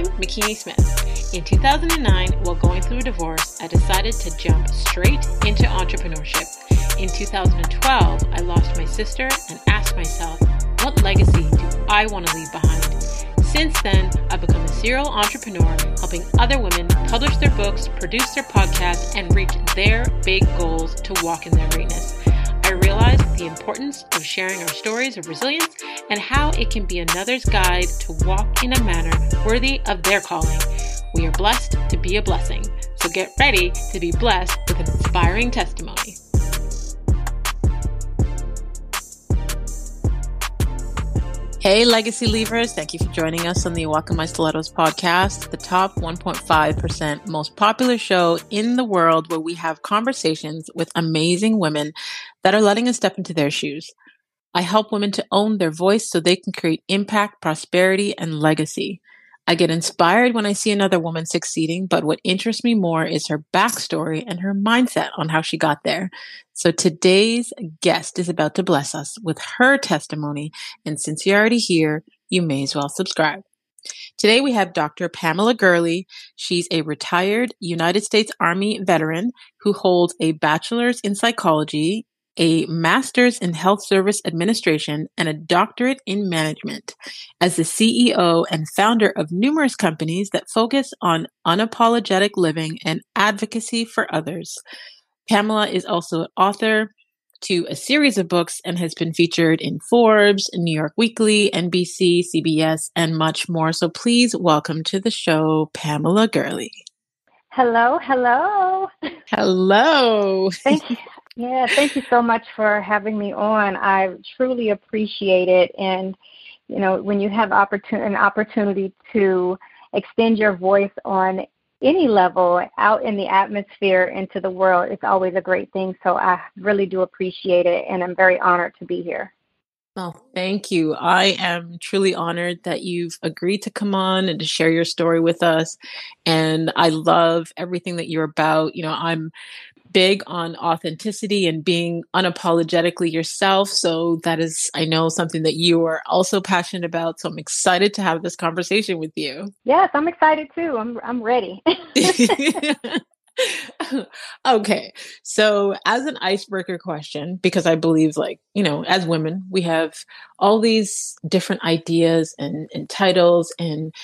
I'm Makini Smith. In 2009, while going through a divorce, I decided to jump straight into entrepreneurship. In 2012, I lost my sister and asked myself, what legacy do I want to leave behind? Since then, I've become a serial entrepreneur, helping other women publish their books, produce their podcasts, and reach their big goals to walk in their greatness. I realized the importance of sharing our stories of resilience and how it can be another's guide to walk in a manner worthy of their calling. We are blessed to be a blessing, so get ready to be blessed with an inspiring testimony. Hey, Legacy Leavers. Thank you for joining us on the Walk In My Stilettos podcast, the top 1.5% most popular show in the world where we have conversations with amazing women that are letting us step into their shoes. I help women to own their voice so they can create impact, prosperity, and legacy. I get inspired when I see another woman succeeding, but what interests me more is her backstory and her mindset on how she got there. So today's guest is about to bless us with her testimony. And since you're already here, you may as well subscribe. Today we have Dr. Pamela Gurley. She's a retired United States Army veteran who holds a bachelor's in psychology a master's in health service administration, and a doctorate in management. As the CEO and founder of numerous companies that focus on unapologetic living and advocacy for others, Pamela is also an author to a series of books and has been featured in Forbes, New York Weekly, NBC, CBS, and much more. So please welcome to the show, Pamela Gurley. Hello, hello. Hello. Thank you. Yeah, thank you so much for having me on. I truly appreciate it. And, you know, when you have opportun- an opportunity to extend your voice on any level out in the atmosphere into the world, it's always a great thing. So I really do appreciate it. And I'm very honored to be here. Oh, thank you. I am truly honored that you've agreed to come on and to share your story with us. And I love everything that you're about. You know, I'm big on authenticity and being unapologetically yourself. So that is, I know, something that you are also passionate about. So I'm excited to have this conversation with you. Yes, I'm excited too. I'm I'm ready. okay. So, as an icebreaker question, because I believe, like, you know, as women, we have all these different ideas and, and titles, and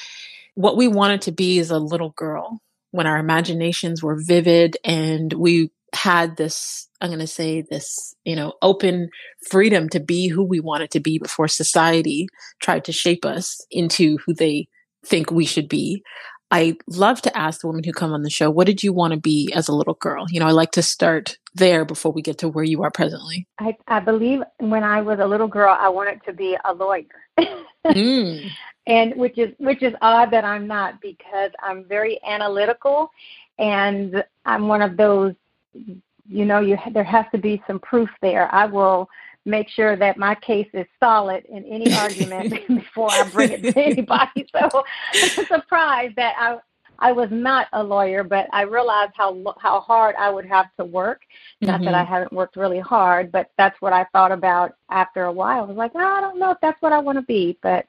what we wanted to be as a little girl when our imaginations were vivid and we had this i'm going to say this you know open freedom to be who we wanted to be before society tried to shape us into who they think we should be. I love to ask the women who come on the show what did you want to be as a little girl? You know i like to start there before we get to where you are presently. I, I believe when i was a little girl i wanted to be a lawyer. Mm. and which is which is odd that i'm not because i'm very analytical and i'm one of those you know, you there has to be some proof there. I will make sure that my case is solid in any argument before I bring it to anybody. So I'm surprised that I I was not a lawyer, but I realized how how hard I would have to work. Not mm-hmm. that I mm-hmm. haven't worked really hard, but that's what I thought about after a while. I was like, oh, I don't know if that's what I want to be, but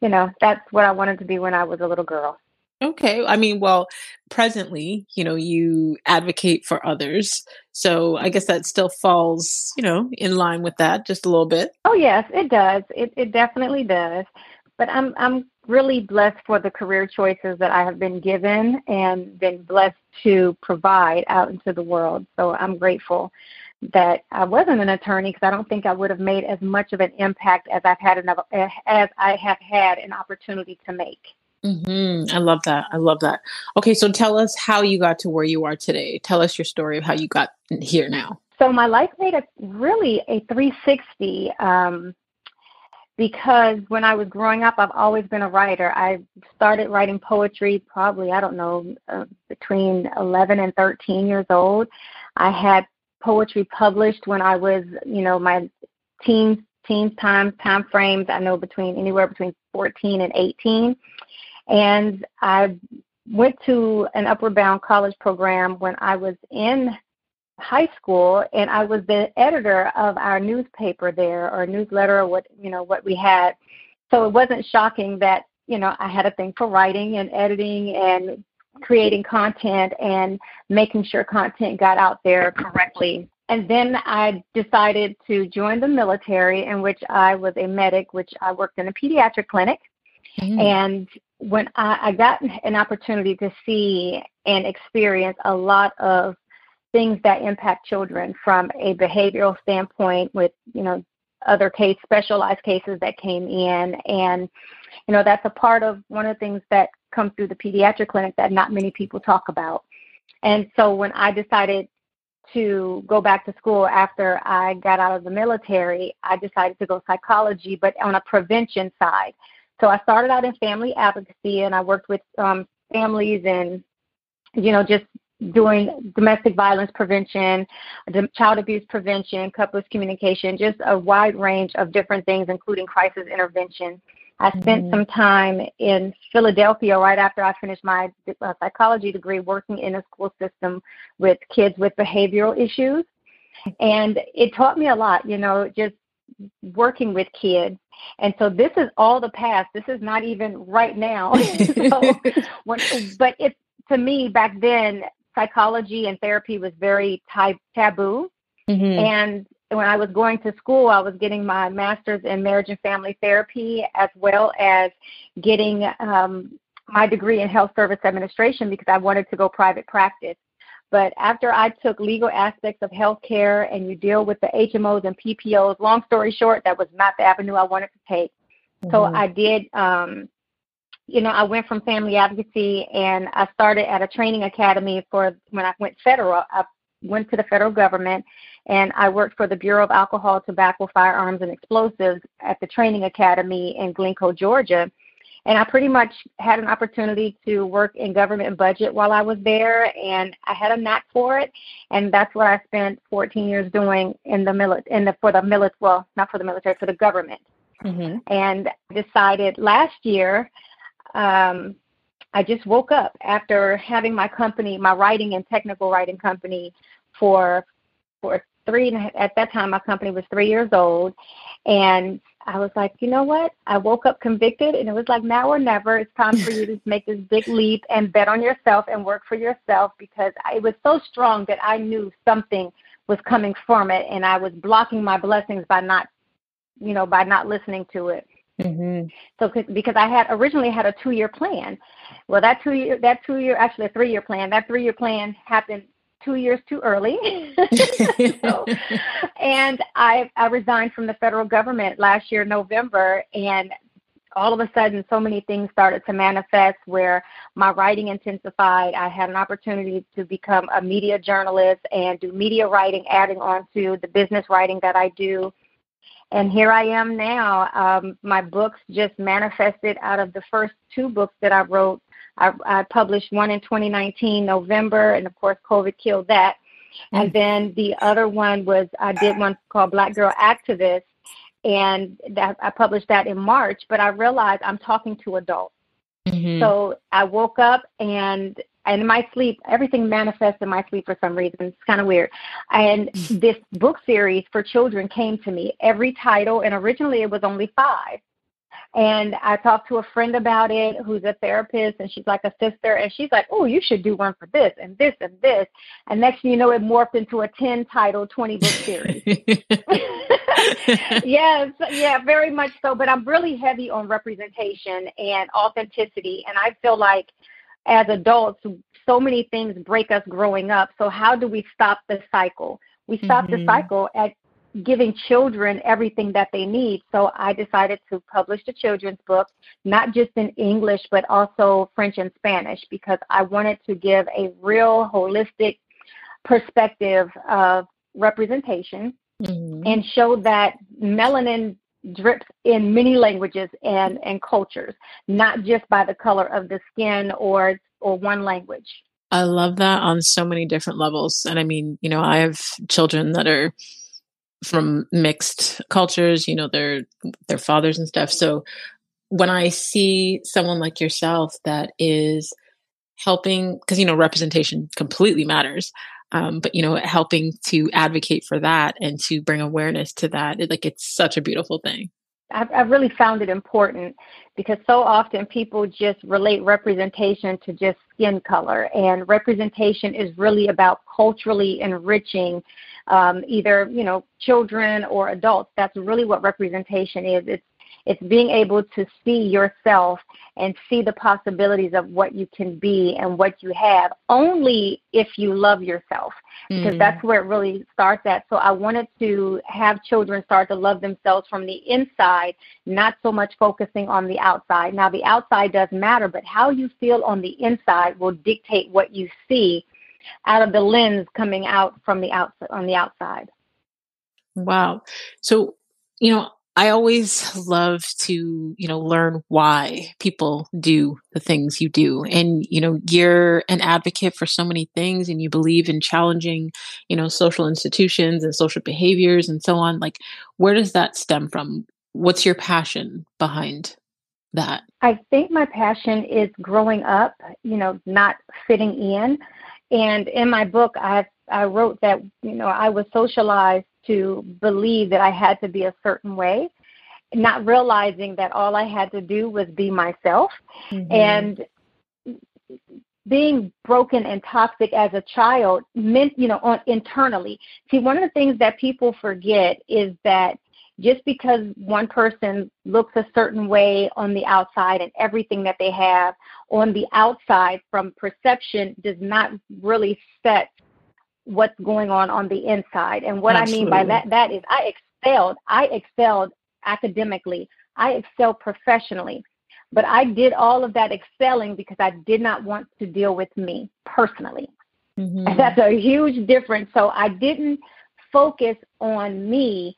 you know, that's what I wanted to be when I was a little girl. Okay. I mean, well, presently, you know, you advocate for others. So I guess that still falls, you know, in line with that just a little bit. Oh yes, it does. It it definitely does. But I'm I'm really blessed for the career choices that I have been given and been blessed to provide out into the world. So I'm grateful that I wasn't an attorney because I don't think I would have made as much of an impact as I've had enough, eh, as I have had an opportunity to make. Mm-hmm. I love that. I love that. Okay, so tell us how you got to where you are today. Tell us your story of how you got here now. So my life made a really a 360 um, because when I was growing up, I've always been a writer. I started writing poetry probably I don't know uh, between 11 and 13 years old. I had poetry published when I was you know my teens teens time time frames. I know between anywhere between 14 and 18 and I went to an Upward Bound college program when I was in high school and I was the editor of our newspaper there or newsletter or what you know what we had. So it wasn't shocking that you know, I had a thing for writing and editing and creating content and making sure content got out there correctly. And then I decided to join the military, in which I was a medic, which I worked in a pediatric clinic. Mm-hmm. And when I, I got an opportunity to see and experience a lot of things that impact children from a behavioral standpoint with, you know, other case specialized cases that came in. And you know that's a part of one of the things that come through the pediatric clinic that not many people talk about. And so when i decided to go back to school after i got out of the military i decided to go psychology but on a prevention side so i started out in family advocacy and i worked with um, families and you know just doing domestic violence prevention, child abuse prevention, couples communication, just a wide range of different things, including crisis intervention. I spent mm-hmm. some time in Philadelphia right after I finished my uh, psychology degree working in a school system with kids with behavioral issues. And it taught me a lot, you know, just working with kids. And so this is all the past. This is not even right now. so when, but it to me back then psychology and therapy was very taboo. Mm-hmm. And when I was going to school, I was getting my master's in marriage and family therapy as well as getting um, my degree in health service administration because I wanted to go private practice. But after I took legal aspects of healthcare and you deal with the HMOs and PPOs, long story short, that was not the avenue I wanted to take. Mm-hmm. So I did um, you know, I went from family advocacy and I started at a training academy for when I went federal. I went to the federal government and I worked for the Bureau of Alcohol, Tobacco, Firearms, and Explosives at the training academy in Glynco, Georgia. And I pretty much had an opportunity to work in government budget while I was there, and I had a knack for it, and that's what I spent 14 years doing in the mili- in the for the military. Well, not for the military, for the government. Mm-hmm. And decided last year um, I just woke up after having my company, my writing and technical writing company, for for three. At that time, my company was three years old, and I was like, you know what? I woke up convicted, and it was like now or never. It's time for you to make this big leap and bet on yourself and work for yourself because it was so strong that I knew something was coming from it, and I was blocking my blessings by not, you know, by not listening to it. Mm-hmm. So because I had originally had a two year plan, well that two year that two year actually a three year plan that three year plan happened two years too early. so, and I I resigned from the federal government last year November, and all of a sudden so many things started to manifest where my writing intensified. I had an opportunity to become a media journalist and do media writing, adding on to the business writing that I do and here I am now. Um, my books just manifested out of the first two books that I wrote. I, I published one in 2019, November, and of course, COVID killed that. Mm. And then the other one was I did one called Black Girl Activist, and that I published that in March. But I realized I'm talking to adults. Mm-hmm. So I woke up and and in my sleep, everything manifests in my sleep for some reason. It's kind of weird. And this book series for children came to me. Every title, and originally it was only five. And I talked to a friend about it who's a therapist, and she's like a sister, and she's like, "Oh, you should do one for this and this and this." And next thing you know, it morphed into a ten title, twenty book series. yes, yeah, very much so. But I'm really heavy on representation and authenticity, and I feel like as adults, so many things break us growing up. So how do we stop the cycle? We stop mm-hmm. the cycle at giving children everything that they need. So I decided to publish the children's book, not just in English, but also French and Spanish, because I wanted to give a real holistic perspective of representation mm-hmm. and show that melanin drips in many languages and, and cultures, not just by the color of the skin or or one language. I love that on so many different levels. And I mean, you know, I have children that are from mixed cultures, you know, their their fathers and stuff. So when I see someone like yourself that is helping because you know representation completely matters um, but you know helping to advocate for that and to bring awareness to that it, like it's such a beautiful thing I've, I've really found it important because so often people just relate representation to just skin color, and representation is really about culturally enriching um, either you know children or adults. That's really what representation is. It's it's being able to see yourself and see the possibilities of what you can be and what you have only if you love yourself because mm-hmm. that's where it really starts at. So I wanted to have children start to love themselves from the inside, not so much focusing on the outside. Now the outside does matter, but how you feel on the inside will dictate what you see out of the lens coming out from the outside on the outside. Wow. So, you know, I always love to, you know, learn why people do the things you do. And, you know, you're an advocate for so many things and you believe in challenging, you know, social institutions and social behaviors and so on. Like, where does that stem from? What's your passion behind that? I think my passion is growing up, you know, not fitting in. And in my book, I I wrote that you know I was socialized to believe that I had to be a certain way, not realizing that all I had to do was be myself. Mm-hmm. And being broken and toxic as a child meant, you know, on, internally. See, one of the things that people forget is that just because one person looks a certain way on the outside and everything that they have on the outside from perception does not really set what's going on on the inside. And what Absolutely. I mean by that that is I excelled. I excelled academically. I excelled professionally. But I did all of that excelling because I did not want to deal with me personally. Mm-hmm. That's a huge difference. So I didn't focus on me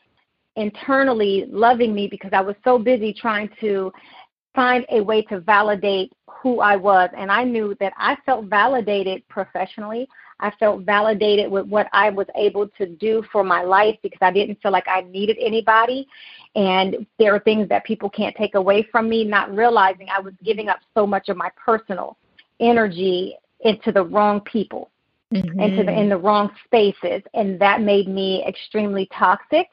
internally loving me because I was so busy trying to find a way to validate who I was. And I knew that I felt validated professionally. I felt validated with what I was able to do for my life because I didn't feel like I needed anybody. And there are things that people can't take away from me, not realizing I was giving up so much of my personal energy into the wrong people. Mm-hmm. into the in the wrong spaces and that made me extremely toxic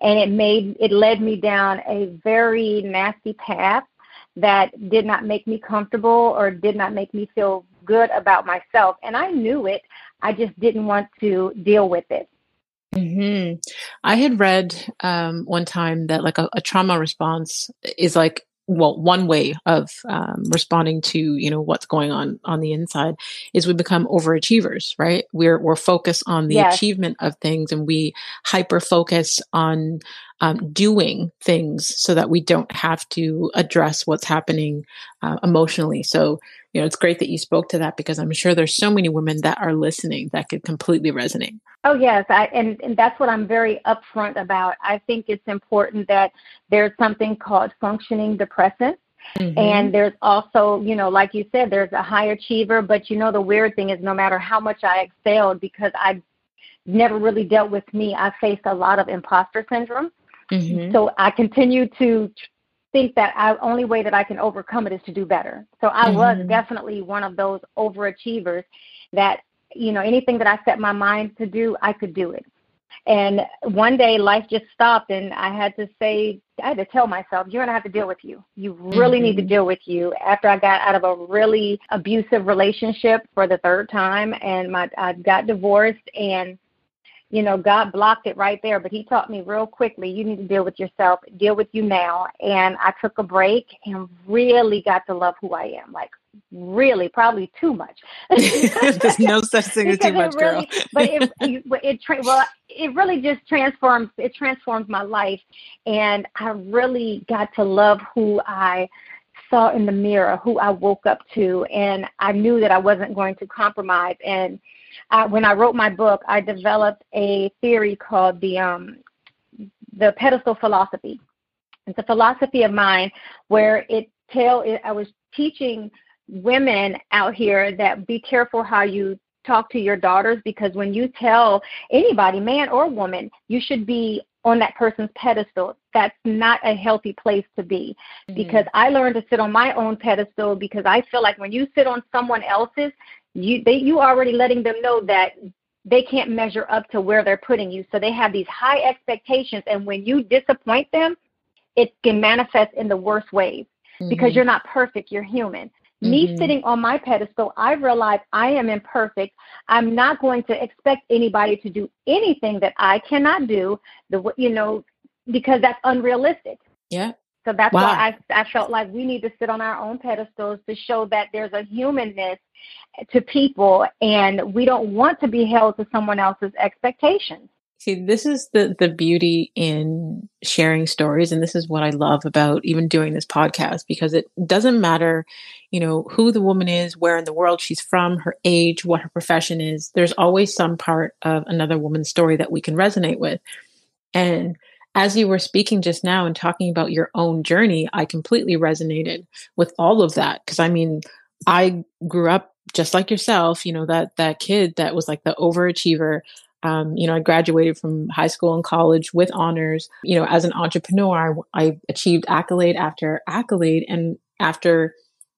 and it made it led me down a very nasty path that did not make me comfortable or did not make me feel good about myself. And I knew it. I just didn't want to deal with it. Mm-hmm. I had read um, one time that like a, a trauma response is like well one way of um, responding to you know what's going on on the inside is we become overachievers right we're we're focused on the yes. achievement of things and we hyper focus on um, doing things so that we don't have to address what's happening uh, emotionally so you know it's great that you spoke to that because i'm sure there's so many women that are listening that could completely resonate Oh yes, I, and and that's what I'm very upfront about. I think it's important that there's something called functioning depressants. Mm-hmm. And there's also, you know, like you said, there's a high achiever, but you know, the weird thing is no matter how much I excelled, because I never really dealt with me, I faced a lot of imposter syndrome. Mm-hmm. So I continue to think that the only way that I can overcome it is to do better. So I mm-hmm. was definitely one of those overachievers that you know, anything that I set my mind to do, I could do it. And one day life just stopped and I had to say, I had to tell myself, you're going to have to deal with you. You really mm-hmm. need to mm-hmm. deal with you. After I got out of a really abusive relationship for the third time and my, I got divorced and you know, God blocked it right there, but He taught me real quickly, you need to deal with yourself, deal with you now. And I took a break and really got to love who I am. Like, really, probably too much. There's no such thing as too much, really, girl. but it, it, it well, it really just transforms. It transforms my life, and I really got to love who I saw in the mirror, who I woke up to, and I knew that I wasn't going to compromise. And I, when I wrote my book, I developed a theory called the um, the pedestal philosophy. It's a philosophy of mine where it tell it, I was teaching women out here that be careful how you talk to your daughters because when you tell anybody, man or woman, you should be on that person's pedestal. That's not a healthy place to be. Mm-hmm. Because I learned to sit on my own pedestal because I feel like when you sit on someone else's, you they you already letting them know that they can't measure up to where they're putting you. So they have these high expectations and when you disappoint them, it can manifest in the worst ways mm-hmm. because you're not perfect, you're human. Mm-hmm. Me sitting on my pedestal, I realize I am imperfect. I'm not going to expect anybody to do anything that I cannot do. The you know because that's unrealistic. Yeah. So that's wow. why I, I felt like we need to sit on our own pedestals to show that there's a humanness to people and we don't want to be held to someone else's expectations. See, this is the the beauty in sharing stories and this is what I love about even doing this podcast because it doesn't matter, you know, who the woman is, where in the world she's from, her age, what her profession is. There's always some part of another woman's story that we can resonate with. And as you were speaking just now and talking about your own journey, I completely resonated with all of that. Cause I mean, I grew up just like yourself, you know, that, that kid that was like the overachiever. Um, you know, I graduated from high school and college with honors. You know, as an entrepreneur, I, I achieved accolade after accolade. And after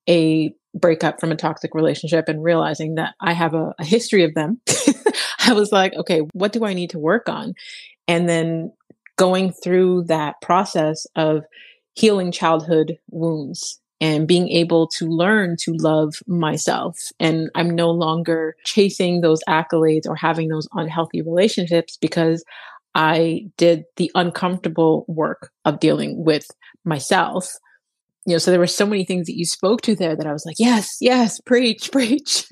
a breakup from a toxic relationship and realizing that I have a, a history of them, I was like, okay, what do I need to work on? And then going through that process of healing childhood wounds and being able to learn to love myself. And I'm no longer chasing those accolades or having those unhealthy relationships because I did the uncomfortable work of dealing with myself. You know, so there were so many things that you spoke to there that I was like, yes, yes, preach, preach.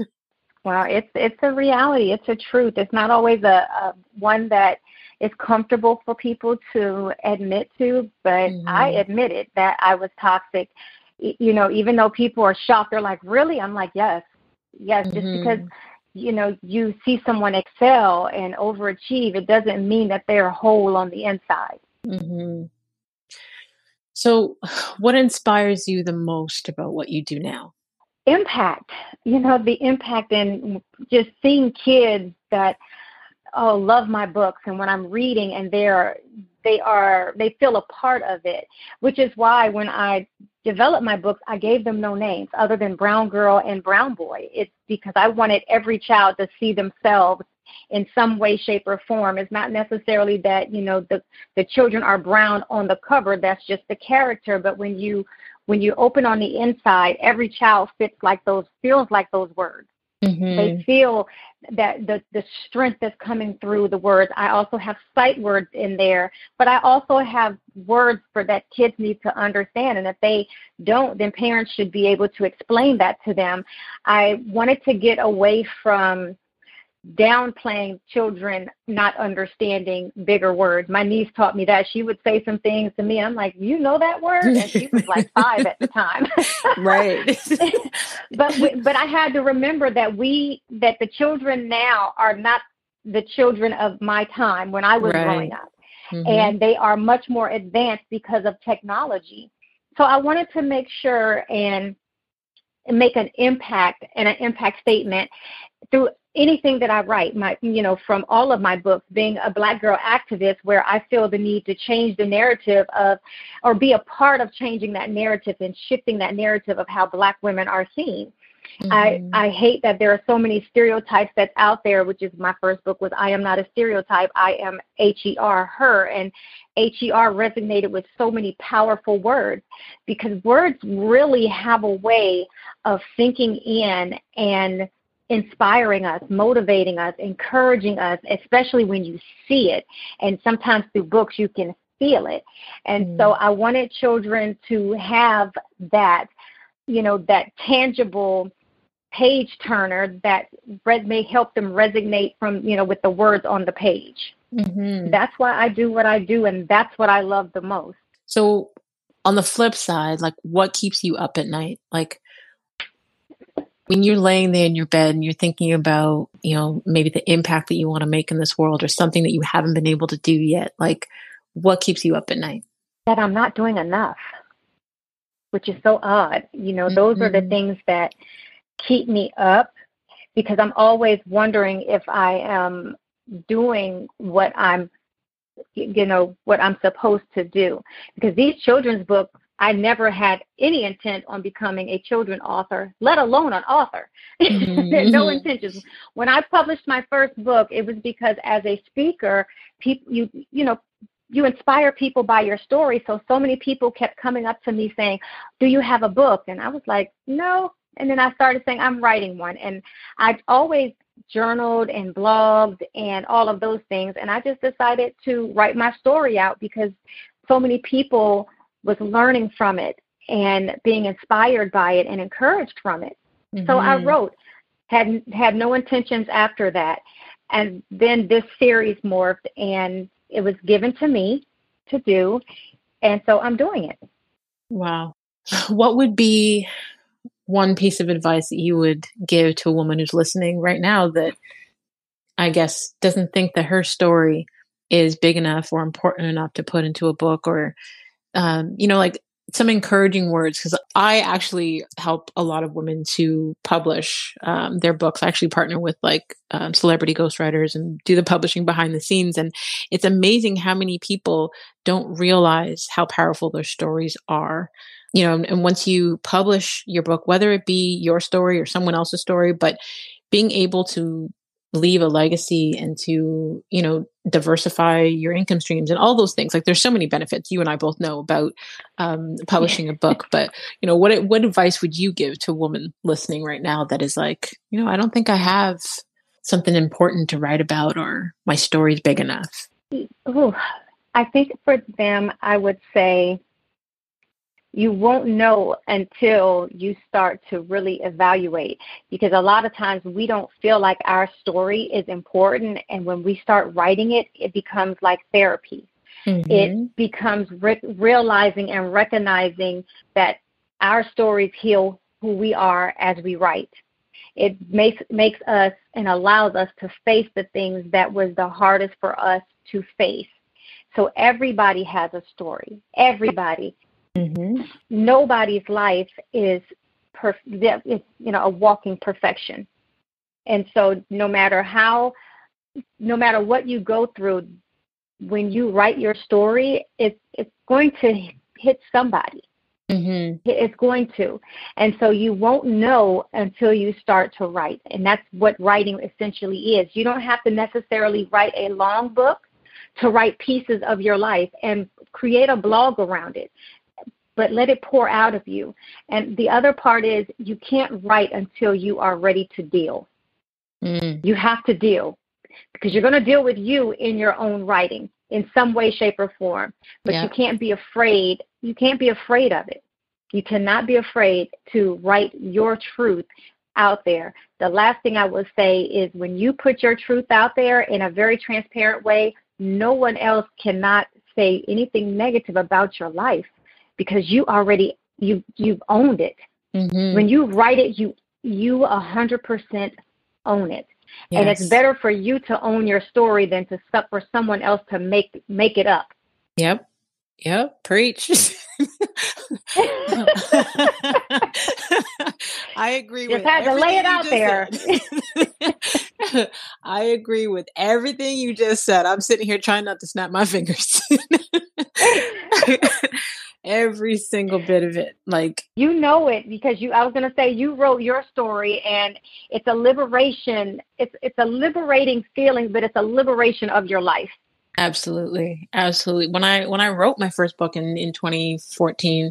Well, it's it's a reality. It's a truth. It's not always a, a one that is comfortable for people to admit to, but mm-hmm. I admitted that I was toxic. You know, even though people are shocked, they're like, "Really?" I'm like, "Yes, yes." Mm-hmm. Just because you know you see someone excel and overachieve, it doesn't mean that they're whole on the inside. Mm-hmm. So, what inspires you the most about what you do now? Impact. You know, the impact in just seeing kids that oh love my books and when i'm reading and they're they are they feel a part of it which is why when i developed my books i gave them no names other than brown girl and brown boy. It's because i wanted every child to see themselves in some way shape or form. It's not necessarily that you know the the children are brown on the cover. That's just the character. But when you when you open on the inside every child fits like those feels like those words Mm-hmm. They feel that the the strength that's coming through the words. I also have sight words in there, but I also have words for that kids need to understand. And if they don't, then parents should be able to explain that to them. I wanted to get away from downplaying children not understanding bigger words. My niece taught me that. She would say some things to me. I'm like, you know that word? And she was like five at the time. right. but but I had to remember that we that the children now are not the children of my time when I was right. growing up. Mm-hmm. And they are much more advanced because of technology. So I wanted to make sure and make an impact and an impact statement through anything that I write, my you know, from all of my books, being a black girl activist where I feel the need to change the narrative of or be a part of changing that narrative and shifting that narrative of how black women are seen. Mm-hmm. I, I hate that there are so many stereotypes that's out there, which is my first book was I am not a stereotype. I am H E R her and H E R resonated with so many powerful words because words really have a way of sinking in and inspiring us, motivating us, encouraging us, especially when you see it. And sometimes through books, you can feel it. And mm. so I wanted children to have that, you know, that tangible page turner that may help them resonate from, you know, with the words on the page. Mm-hmm. That's why I do what I do, and that's what I love the most. So, on the flip side, like what keeps you up at night? Like, when you're laying there in your bed and you're thinking about, you know, maybe the impact that you want to make in this world or something that you haven't been able to do yet, like what keeps you up at night? That I'm not doing enough, which is so odd. You know, those mm-hmm. are the mm-hmm. things that keep me up because I'm always wondering if I am doing what I'm you know what I'm supposed to do because these children's books I never had any intent on becoming a children author, let alone an author. Mm-hmm. no intentions. When I published my first book, it was because as a speaker, people you you know you inspire people by your story. So so many people kept coming up to me saying, "Do you have a book?" And I was like, "No." And then I started saying, "I'm writing one." And I always journaled and blogged and all of those things. And I just decided to write my story out because so many people was learning from it and being inspired by it and encouraged from it. Mm-hmm. So I mm-hmm. wrote, had had no intentions after that. And then this series morphed and it was given to me to do. And so I'm doing it. Wow. What would be one piece of advice that you would give to a woman who's listening right now that I guess doesn't think that her story is big enough or important enough to put into a book or um, you know like some encouraging words because I actually help a lot of women to publish um, their books. I actually partner with like um, celebrity ghostwriters and do the publishing behind the scenes. And it's amazing how many people don't realize how powerful their stories are. You know, and once you publish your book, whether it be your story or someone else's story, but being able to leave a legacy and to you know diversify your income streams and all those things. Like there's so many benefits you and i both know about um, publishing a book but you know what what advice would you give to a woman listening right now that is like you know i don't think i have something important to write about or my story's big enough Ooh, i think for them i would say you won't know until you start to really evaluate because a lot of times we don't feel like our story is important and when we start writing it it becomes like therapy. Mm-hmm. it becomes re- realizing and recognizing that our stories heal who we are as we write. It makes makes us and allows us to face the things that was the hardest for us to face. So everybody has a story. Everybody Mm-hmm. Nobody's life is perf- is, you know a walking perfection, and so no matter how, no matter what you go through, when you write your story, it's it's going to hit somebody. Mm-hmm. It's going to. And so you won't know until you start to write. And that's what writing essentially is. You don't have to necessarily write a long book to write pieces of your life and create a blog around it but let it pour out of you. And the other part is you can't write until you are ready to deal. Mm. You have to deal because you're going to deal with you in your own writing in some way, shape, or form. But yeah. you can't be afraid. You can't be afraid of it. You cannot be afraid to write your truth out there. The last thing I would say is when you put your truth out there in a very transparent way, no one else cannot say anything negative about your life because you already you you've owned it. Mm-hmm. When you write it, you you a hundred percent own it. Yes. And it's better for you to own your story than to for someone else to make make it up. Yep. Yep. Preach. I agree Just with had to lay it out there. I agree with everything you just said. I'm sitting here trying not to snap my fingers every single bit of it like you know it because you i was going to say you wrote your story and it's a liberation it's it's a liberating feeling but it's a liberation of your life. Absolutely. Absolutely. When i when i wrote my first book in in 2014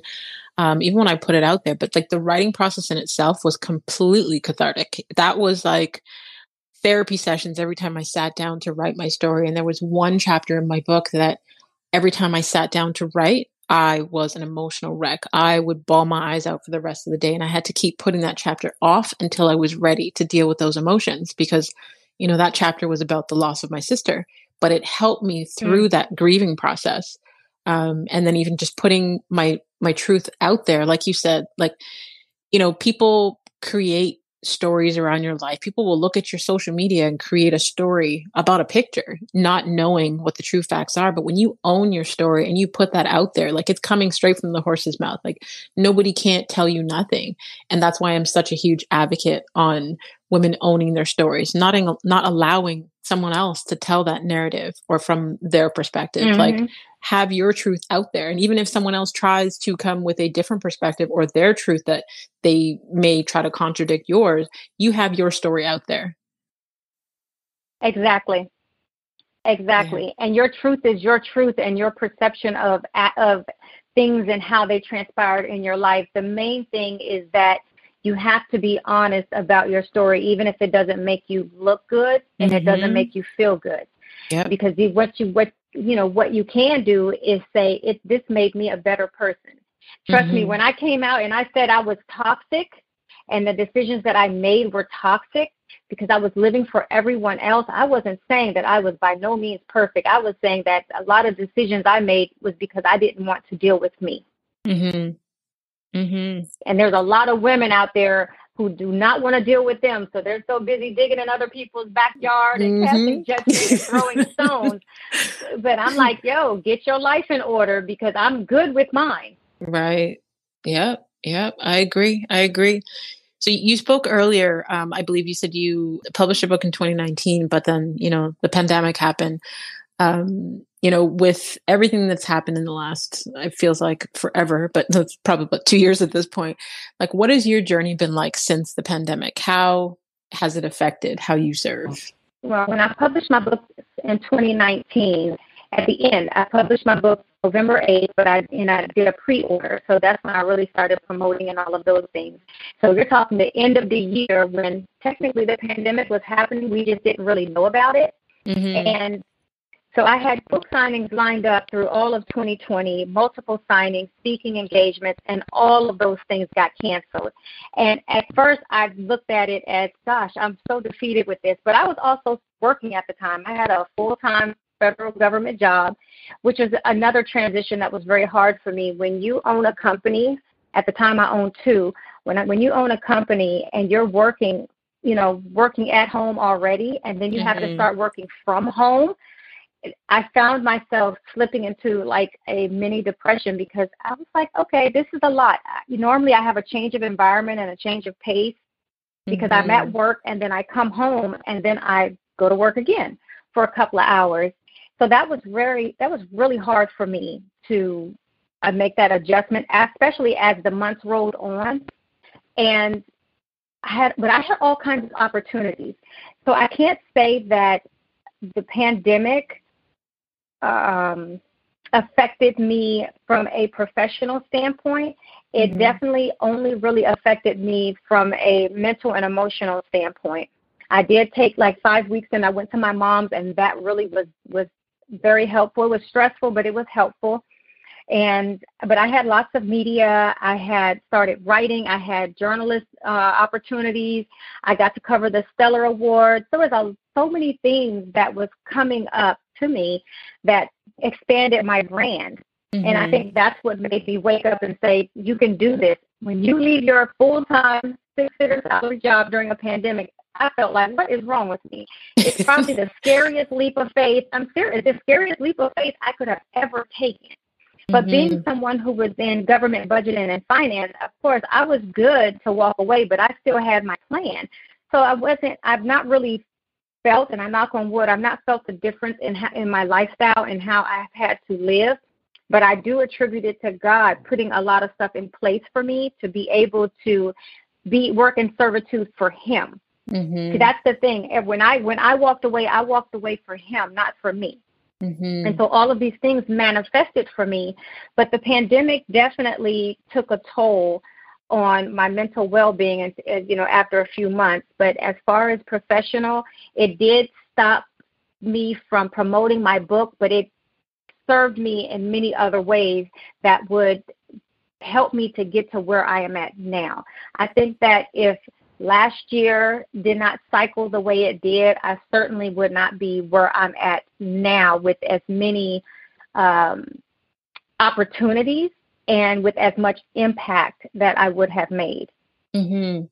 um, even when i put it out there but like the writing process in itself was completely cathartic. That was like therapy sessions every time i sat down to write my story. And there was one chapter in my book that every time i sat down to write I was an emotional wreck. I would bawl my eyes out for the rest of the day. And I had to keep putting that chapter off until I was ready to deal with those emotions because, you know, that chapter was about the loss of my sister, but it helped me through mm. that grieving process. Um, and then even just putting my, my truth out there, like you said, like, you know, people create stories around your life. People will look at your social media and create a story about a picture, not knowing what the true facts are. But when you own your story and you put that out there, like it's coming straight from the horse's mouth, like nobody can't tell you nothing. And that's why I'm such a huge advocate on women owning their stories, not, in, not allowing someone else to tell that narrative or from their perspective. Mm-hmm. Like have your truth out there. And even if someone else tries to come with a different perspective or their truth that they may try to contradict yours, you have your story out there. Exactly. Exactly. Yeah. And your truth is your truth and your perception of of things and how they transpired in your life. The main thing is that you have to be honest about your story even if it doesn't make you look good and mm-hmm. it doesn't mm-hmm. make you feel good. Yeah. Because what you what you know what you can do is say it this made me a better person. Trust mm-hmm. me, when I came out and I said I was toxic and the decisions that I made were toxic, because I was living for everyone else. I wasn't saying that I was by no means perfect. I was saying that a lot of decisions I made was because I didn't want to deal with me. Mhm. Mhm. And there's a lot of women out there who do not want to deal with them, so they're so busy digging in other people's backyard and mm-hmm. casting judgment and throwing stones. But I'm like, yo, get your life in order because I'm good with mine. Right. Yep. Yep. I agree. I agree. So you spoke earlier. Um, I believe you said you published a book in 2019, but then you know the pandemic happened. Um, you know, with everything that's happened in the last, it feels like forever, but that's probably two years at this point. Like, what has your journey been like since the pandemic? How has it affected how you serve? Well, when I published my book in 2019, at the end, I published my book November 8th, but I and I did a pre-order, so that's when I really started promoting and all of those things. So you're talking the end of the year when technically the pandemic was happening, we just didn't really know about it, mm-hmm. and so I had book signings lined up through all of 2020, multiple signings, speaking engagements, and all of those things got canceled. And at first, I looked at it as, gosh, I'm so defeated with this. But I was also working at the time. I had a full time federal government job, which was another transition that was very hard for me. When you own a company, at the time I owned two, when I, when you own a company and you're working, you know, working at home already, and then you mm-hmm. have to mm-hmm. start working from home, I found myself slipping into like a mini depression because I was like, okay, this is a lot. Normally, I have a change of environment and a change of pace because mm-hmm. I'm at mm-hmm. work and then I come home and then I go to work again for a couple of hours so that was very that was really hard for me to uh, make that adjustment, especially as the months rolled on, and I had but I had all kinds of opportunities. So I can't say that the pandemic um, affected me from a professional standpoint. It mm-hmm. definitely only really affected me from a mental and emotional standpoint. I did take like five weeks and I went to my mom's and that really was was very helpful. It was stressful, but it was helpful. And but I had lots of media. I had started writing. I had journalist uh, opportunities. I got to cover the Stellar Awards. There was a, so many things that was coming up to me that expanded my brand. Mm-hmm. And I mm-hmm. think that's what made me wake up and say, you can do this. When you leave your full time six figure salary job during a pandemic, I felt like, what is wrong with me? It's probably the scariest leap of faith. I'm serious, the scariest leap of faith I could have ever taken. But mm-hmm. being someone who was in government budgeting and finance, of course, I was good to walk away, but I still had my plan. So I wasn't, I've not really felt, and I knock on wood, I've not felt the difference in, in my lifestyle and how I've had to live. But I do attribute it to God putting a lot of stuff in place for me to be able to be work in servitude for Him. Mm-hmm. that's the thing. When I when I walked away, I walked away for him, not for me. Mm-hmm. And so all of these things manifested for me, but the pandemic definitely took a toll on my mental well-being and you know after a few months but as far as professional it did stop me from promoting my book but it served me in many other ways that would help me to get to where I am at now. I think that if last year did not cycle the way it did, I certainly would not be where I'm at now with as many um, opportunities and with as much impact that I would have made. Mm-hmm.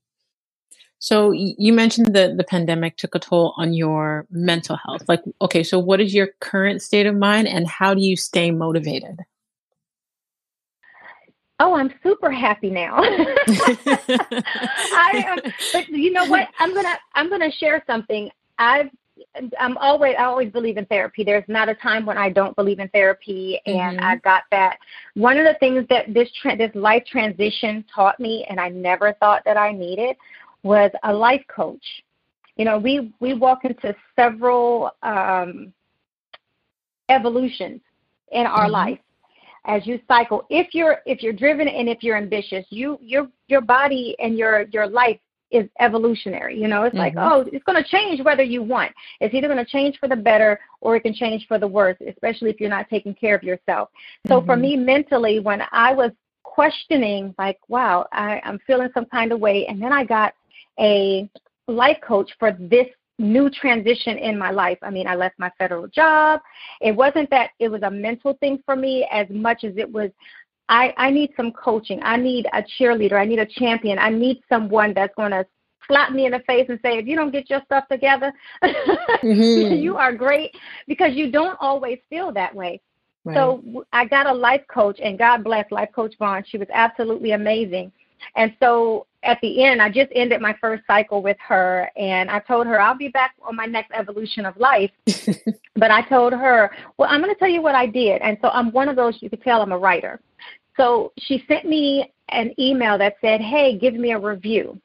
So you mentioned that the pandemic took a toll on your mental health. Like, okay, so what is your current state of mind, and how do you stay motivated? Oh, I'm super happy now. I am, but you know what? I'm gonna I'm gonna share something. I've I'm always I always believe in therapy. There's not a time when I don't believe in therapy, and mm-hmm. I got that. One of the things that this tra- this life transition taught me, and I never thought that I needed, was a life coach. You know, we we walk into several um, evolutions in our mm-hmm. life as you cycle if you're if you're driven and if you're ambitious you your your body and your your life is evolutionary you know it's mm-hmm. like oh it's going to change whether you want it's either going to change for the better or it can change for the worse especially if you're not taking care of yourself so mm-hmm. for me mentally when i was questioning like wow I, i'm feeling some kind of way and then i got a life coach for this new transition in my life. I mean, I left my federal job. It wasn't that it was a mental thing for me as much as it was I, I need some coaching. I need a cheerleader. I need a champion. I need someone that's going to slap me in the face and say, if you don't get your stuff together, mm-hmm. you are great because you don't always feel that way. Right. So I got a life coach, and God bless Life Coach Vaughn. She was absolutely amazing. And so at the end, I just ended my first cycle with her, and I told her I'll be back on my next evolution of life. but I told her, well, I'm going to tell you what I did. And so I'm one of those, you could tell I'm a writer. So she sent me an email that said, hey, give me a review.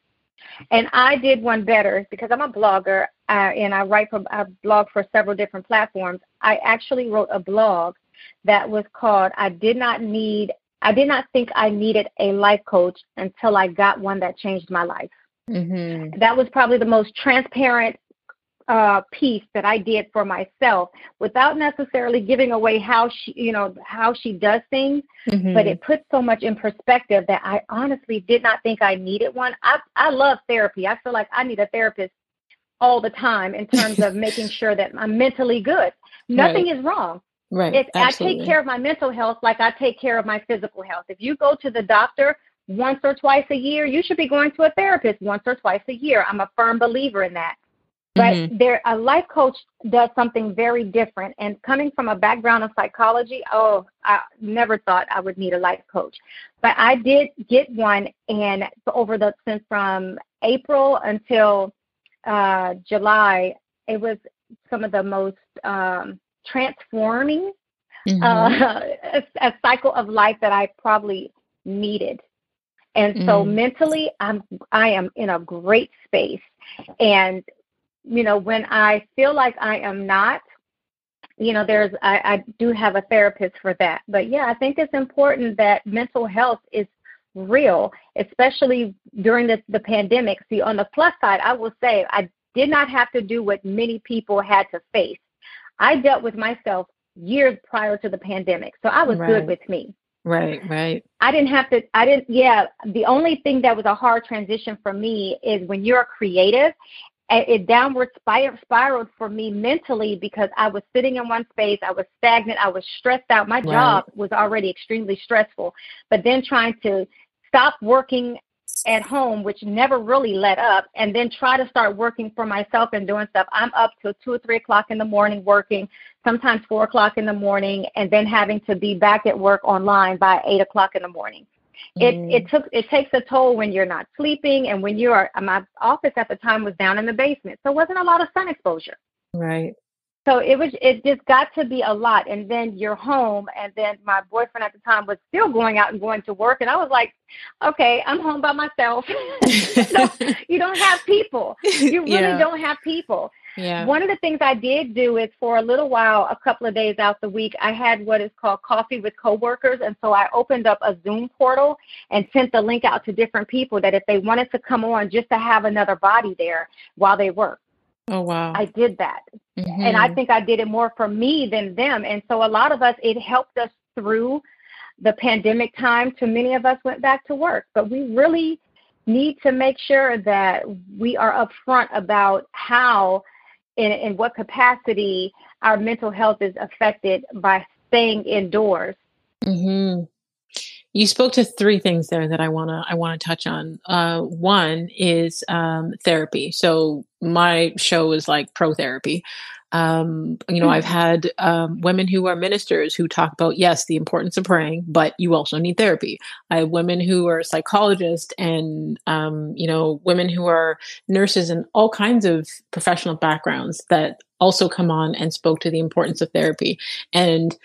And I did one better because I'm a blogger uh, and I write for I blog for several different platforms. I actually wrote a blog that was called I did not need I did not think I needed a life coach until I got one that changed my life. Mm-hmm. That was probably the most transparent uh, piece that I did for myself without necessarily giving away how she, you know, how she does things. Mm-hmm. But it put so much in perspective that I honestly did not think I needed one. I I love therapy. I feel like I need a therapist all the time in terms of making sure that I'm mentally good. Nothing right. is wrong. Right. If I take care of my mental health like I take care of my physical health. If you go to the doctor once or twice a year, you should be going to a therapist once or twice a year. I'm a firm believer in that. But mm-hmm. there a life coach does something very different. And coming from a background of psychology, oh, I never thought I would need a life coach. But I did get one and over the since from April until uh July, it was some of the most um transforming mm-hmm. uh, a, a, cycle of life that I probably needed. And so mm mentally, I'm I am in a great space. And you know, when I feel like I am not, you know, there's I, I do have a therapist for that. But yeah, I think it's important that mental health is real, especially during the, the pandemic. See, on the plus side, I will say I did not have to do what many people had to face. I dealt with myself years prior to the pandemic, so I was right. good with me. Right, right. I didn't have to, I didn't, yeah. The only thing that was a hard transition for me is when you're creative, it downward spiraled for me mentally because I was sitting in one space. I was stagnant. I was stressed out. My job was already extremely stressful. But then trying to stop working at home, which never really let up, and then try to start working for myself and doing stuff. I'm up till two or three o'clock in the morning working, sometimes four o'clock in the morning, and then having to be back at work online by eight o'clock in the morning. It mm. it took it takes a toll when you're not sleeping and when you are. My office at the time was down in the basement, so it wasn't a lot of sun exposure. Right. So it was it just got to be a lot and then you're home and then my boyfriend at the time was still going out and going to work and I was like, Okay, I'm home by myself. so you don't have people. You really yeah. don't have people. Yeah. One of the things I did do is for a little while, a couple of days out the week, I had what is called coffee with coworkers, and so I opened up a Zoom portal and sent the link out to different people that if they wanted to come on, just to have another body there while they work. Oh wow. I did that. Mm-hmm. And I think I did it more for me than them. And so a lot of us it helped us through the pandemic time. to many of us went back to work. But we really need to make sure that we are upfront about how in, in what capacity our mental health is affected by staying indoors. Mm-hmm. You spoke to three things there that I wanna I wanna touch on. Uh, one is um, therapy. So my show is like pro therapy. Um, you know. I've had um, women who are ministers who talk about yes, the importance of praying, but you also need therapy. I have women who are psychologists, and um, you know, women who are nurses and all kinds of professional backgrounds that also come on and spoke to the importance of therapy. And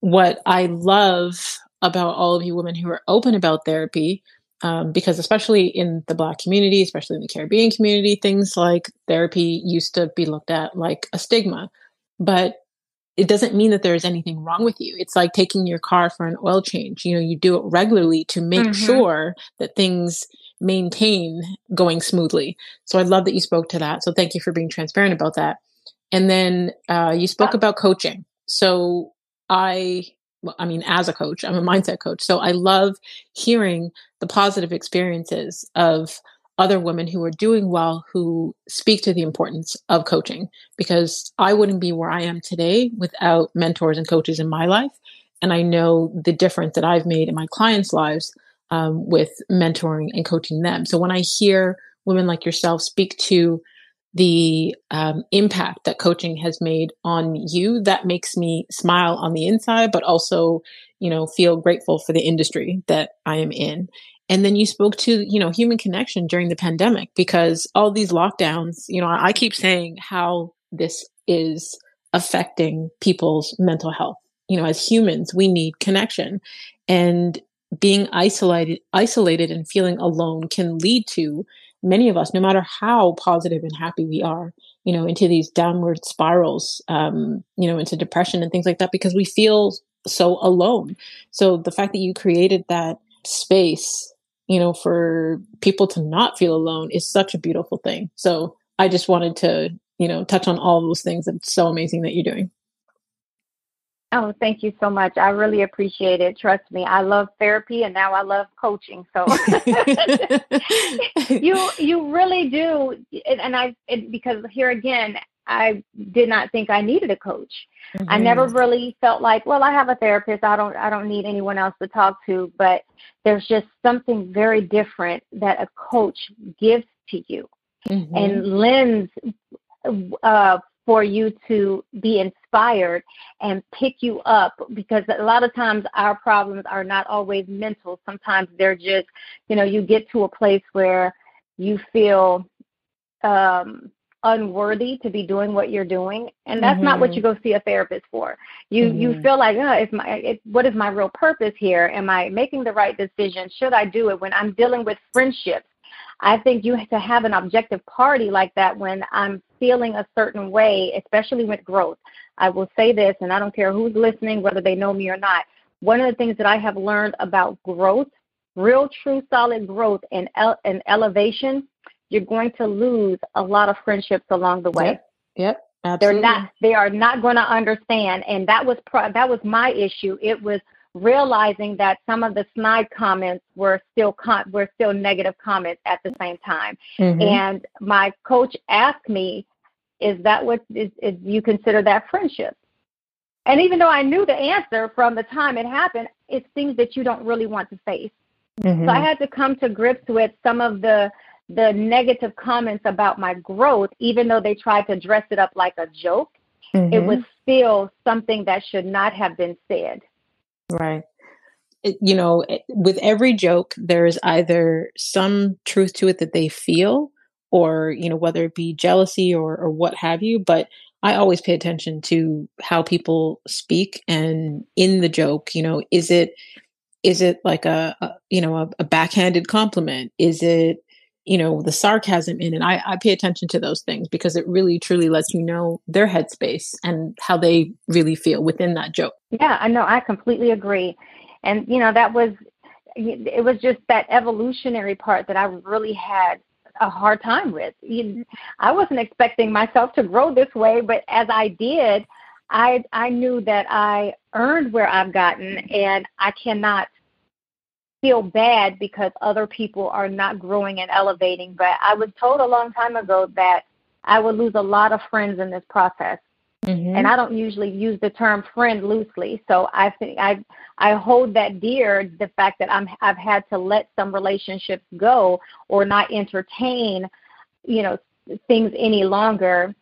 what I love about all of you women who are open about therapy um, because especially in the black community especially in the caribbean community things like therapy used to be looked at like a stigma but it doesn't mean that there is anything wrong with you. It's like taking your car for an oil change. You know, you do it regularly to make mm-hmm. sure that things maintain going smoothly. So I love that you spoke to that. So thank you for being transparent about that. And then uh, you spoke about coaching. So I, I mean, as a coach, I'm a mindset coach. So I love hearing the positive experiences of other women who are doing well who speak to the importance of coaching because I wouldn't be where I am today without mentors and coaches in my life. And I know the difference that I've made in my clients' lives um, with mentoring and coaching them. So when I hear women like yourself speak to the um, impact that coaching has made on you, that makes me smile on the inside, but also, you know, feel grateful for the industry that I am in. And then you spoke to, you know, human connection during the pandemic because all these lockdowns, you know, I keep saying how this is affecting people's mental health. You know, as humans, we need connection. And being isolated isolated and feeling alone can lead to many of us no matter how positive and happy we are you know into these downward spirals um you know into depression and things like that because we feel so alone. So the fact that you created that space you know for people to not feel alone is such a beautiful thing. So i just wanted to you know touch on all those things. It's so amazing that you're doing Oh, thank you so much. I really appreciate it. Trust me, I love therapy and now I love coaching. So you you really do, and I it, because here again, I did not think I needed a coach. Mm-hmm. I never really felt like, well, I have a therapist. I don't I don't need anyone else to talk to. But there's just something very different that a coach gives to you mm-hmm. and lends uh, for you to be inspired and pick you up because a lot of times our problems are not always mental. Sometimes they're just, you know, you get to a place where you feel um, unworthy to be doing what you're doing, and that's mm-hmm. not what you mm-hmm. go see a therapist for. You mm-hmm. you feel like, oh, if my it, what is my real purpose here? Am I making the right decision? Should I do it when I'm dealing with friendships? I think you have to have an objective party like that when I'm feeling a certain way, especially with growth. I will say this, and I don't care who's listening, whether they know me or not. One of the things that I have learned about growth, real, true, solid growth and, ele- and elevation, you're going to lose a lot of friendships along the way. Yep. yep. Absolutely. They're not. They are not going to understand, and that was pro- that was my issue. It was realizing that some of the snide comments were still con- were still negative comments at the same time. Mm-hmm. And my coach asked me, "Is that what is, is you consider that friendship?" And even though I knew the answer from the time it happened, it's things that you don't really want to face. Mm-hmm. So I had to come to grips with some of the the negative comments about my growth, even though they tried to dress it up like a joke. Mm-hmm. It was still something that should not have been said. Right. It, you know, with every joke, there's either some truth to it that they feel, or, you know, whether it be jealousy or, or what have you. But I always pay attention to how people speak and in the joke, you know, is it, is it like a, a you know, a, a backhanded compliment? Is it, you know the sarcasm in it I, I pay attention to those things because it really truly lets you know their headspace and how they really feel within that joke. Yeah i know i completely agree. And you know that was it was just that evolutionary part that i really had a hard time with. I wasn't expecting myself to grow this way but as i did i i knew that i earned where i've gotten and i cannot feel bad because other people are not growing and elevating. But I was told a long time ago that I would lose a lot of friends in this process. Mm-hmm. And I don't usually use the term friend loosely. So I think I I hold that dear the fact that I'm I've had to let some relationships go or not entertain, you know, things any longer.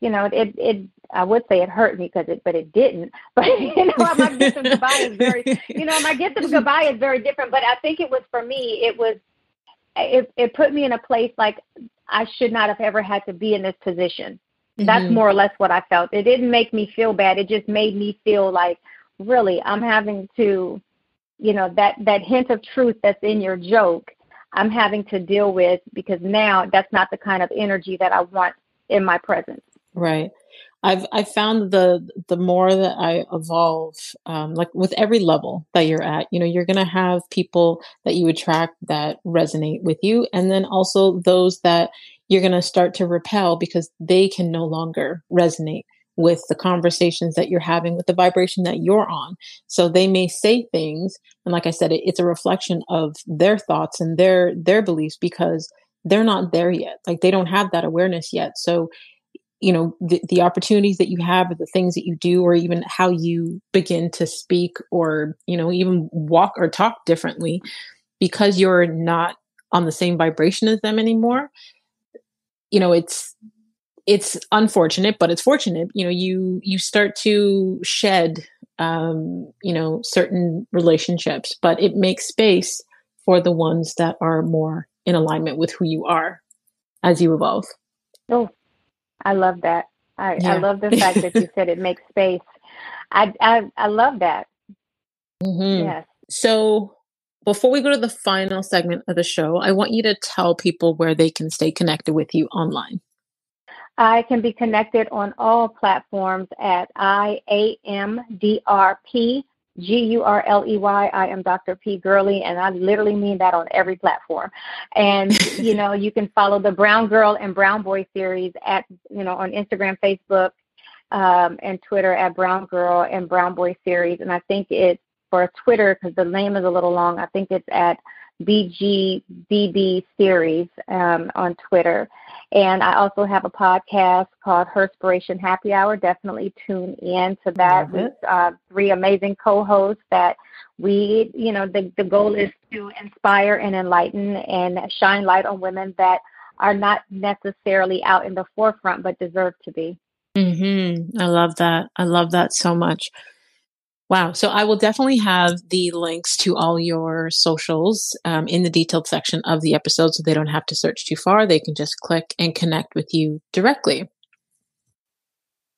You know, it it I would say it hurt me because it, but it didn't. But you know, my gift of goodbye is very, you know, my gift of goodbye is very different. But I think it was for me. It was, it it put me in a place like I should not have ever had to be in this position. Mm-hmm. That's more or less what I felt. It didn't make me feel bad. It just made me feel like really I'm having to, you know, that that hint of truth that's in your joke. I'm having to deal with because now that's not the kind of energy that I want in my presence. Right. I've I've found the the more that I evolve, um, like with every level that you're at, you know, you're gonna have people that you attract that resonate with you, and then also those that you're gonna start to repel because they can no longer resonate with the conversations that you're having, with the vibration that you're on. So they may say things, and like I said, it, it's a reflection of their thoughts and their their beliefs because they're not there yet. Like they don't have that awareness yet. So you know the, the opportunities that you have the things that you do or even how you begin to speak or you know even walk or talk differently because you're not on the same vibration as them anymore you know it's it's unfortunate but it's fortunate. You know you you start to shed um you know certain relationships but it makes space for the ones that are more in alignment with who you are as you evolve. Oh I love that. I, yeah. I love the fact that you said it makes space. I I, I love that. Mm-hmm. Yes. So before we go to the final segment of the show, I want you to tell people where they can stay connected with you online. I can be connected on all platforms at IAMDRP G U R L E Y. I am Dr. P. Gurley, and I literally mean that on every platform. And you know, you can follow the Brown Girl and Brown Boy series at you know on Instagram, Facebook, um, and Twitter at Brown Girl and Brown Boy series. And I think it's for Twitter because the name is a little long. I think it's at BGBB series um, on Twitter. And I also have a podcast called Herspiration Happy Hour. Definitely tune in to that with uh, three amazing co-hosts that we, you know, the, the goal is to inspire and enlighten and shine light on women that are not necessarily out in the forefront but deserve to be. Mm-hmm. I love that. I love that so much. Wow. So I will definitely have the links to all your socials um, in the detailed section of the episode so they don't have to search too far. They can just click and connect with you directly.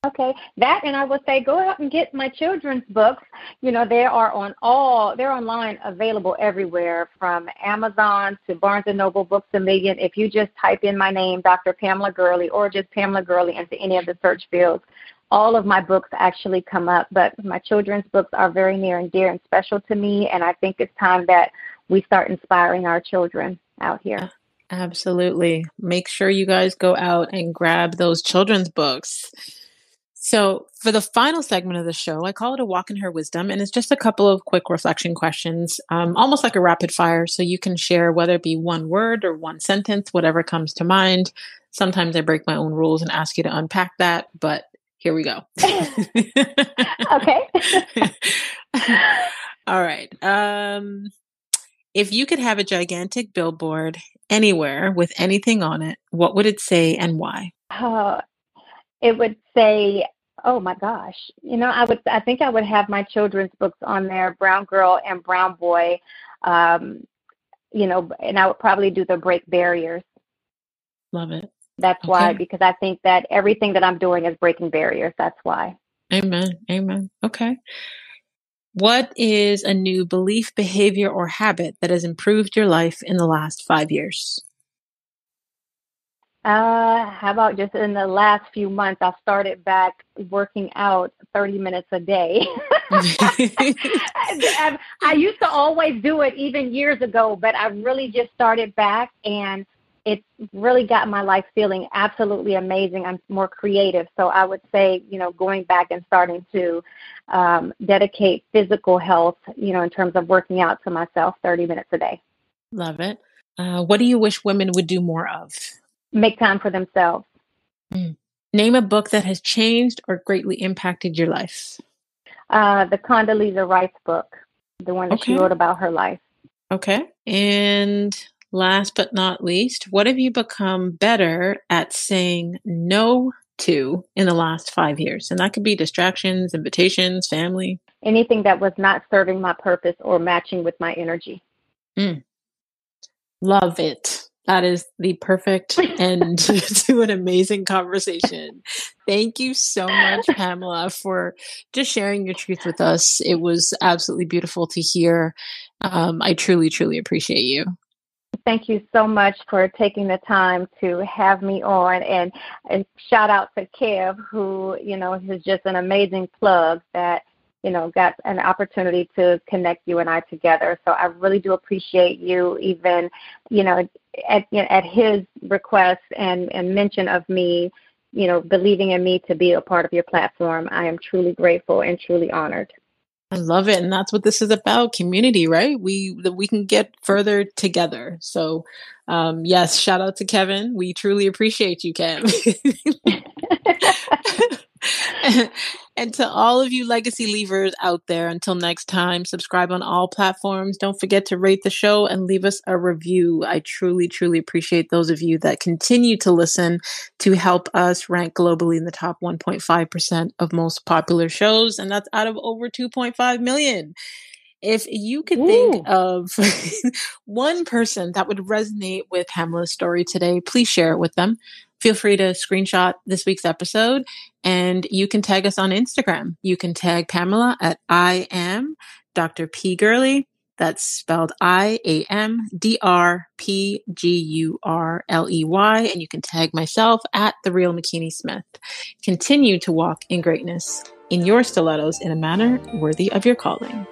Okay, that and I would say go out and get my children's books. You know, they are on all they're online available everywhere from Amazon to Barnes and Noble, Books a Million. If you just type in my name, Dr. Pamela Gurley, or just Pamela Gurley into any of the search fields, all of my books actually come up, but my children's books are very near and dear and special to me, and I think it's time that we start inspiring our children out here. Absolutely. Make sure you guys go out and grab those children's books. So, for the final segment of the show, I call it a walk in her wisdom, and it's just a couple of quick reflection questions, um, almost like a rapid fire. So, you can share whether it be one word or one sentence, whatever comes to mind. Sometimes I break my own rules and ask you to unpack that, but here we go. okay. All right. Um, if you could have a gigantic billboard anywhere with anything on it, what would it say and why? Uh, it would say, "Oh my gosh!" You know, I would. I think I would have my children's books on there, Brown Girl and Brown Boy. Um, you know, and I would probably do the break barriers. Love it. That's okay. why, because I think that everything that I'm doing is breaking barriers. That's why. Amen. Amen. Okay. What is a new belief, behavior, or habit that has improved your life in the last five years? Uh, how about just in the last few months, I started back working out 30 minutes a day. I, I used to always do it even years ago, but I really just started back and it's really got my life feeling absolutely amazing. I'm more creative. So I would say, you know, going back and starting to um, dedicate physical health, you know, in terms of working out to myself 30 minutes a day. Love it. Uh, what do you wish women would do more of? Make time for themselves. Mm. Name a book that has changed or greatly impacted your life. Uh, the Condoleezza Rice book, the one that okay. she wrote about her life. Okay. And last but not least, what have you become better at saying no to in the last five years? And that could be distractions, invitations, family. Anything that was not serving my purpose or matching with my energy. Mm. Love it. That is the perfect end to an amazing conversation. Thank you so much, Pamela, for just sharing your truth with us. It was absolutely beautiful to hear. Um, I truly, truly appreciate you. Thank you so much for taking the time to have me on and, and shout out to Kev who, you know, is just an amazing plug that, you know, got an opportunity to connect you and I together. So I really do appreciate you even, you know, at you know, at his request and, and mention of me, you know, believing in me to be a part of your platform. I am truly grateful and truly honored. I love it, and that's what this is about: community, right? We we can get further together. So, um, yes, shout out to Kevin. We truly appreciate you, Kev. and to all of you legacy leavers out there, until next time, subscribe on all platforms. Don't forget to rate the show and leave us a review. I truly, truly appreciate those of you that continue to listen to help us rank globally in the top 1.5% of most popular shows. And that's out of over 2.5 million. If you could Ooh. think of one person that would resonate with Pamela's story today, please share it with them feel free to screenshot this week's episode and you can tag us on Instagram. You can tag Pamela at I am Dr. P Gurley. That's spelled I A M D R P G U R L E Y. And you can tag myself at The Real Makini Smith. Continue to walk in greatness in your stilettos in a manner worthy of your calling.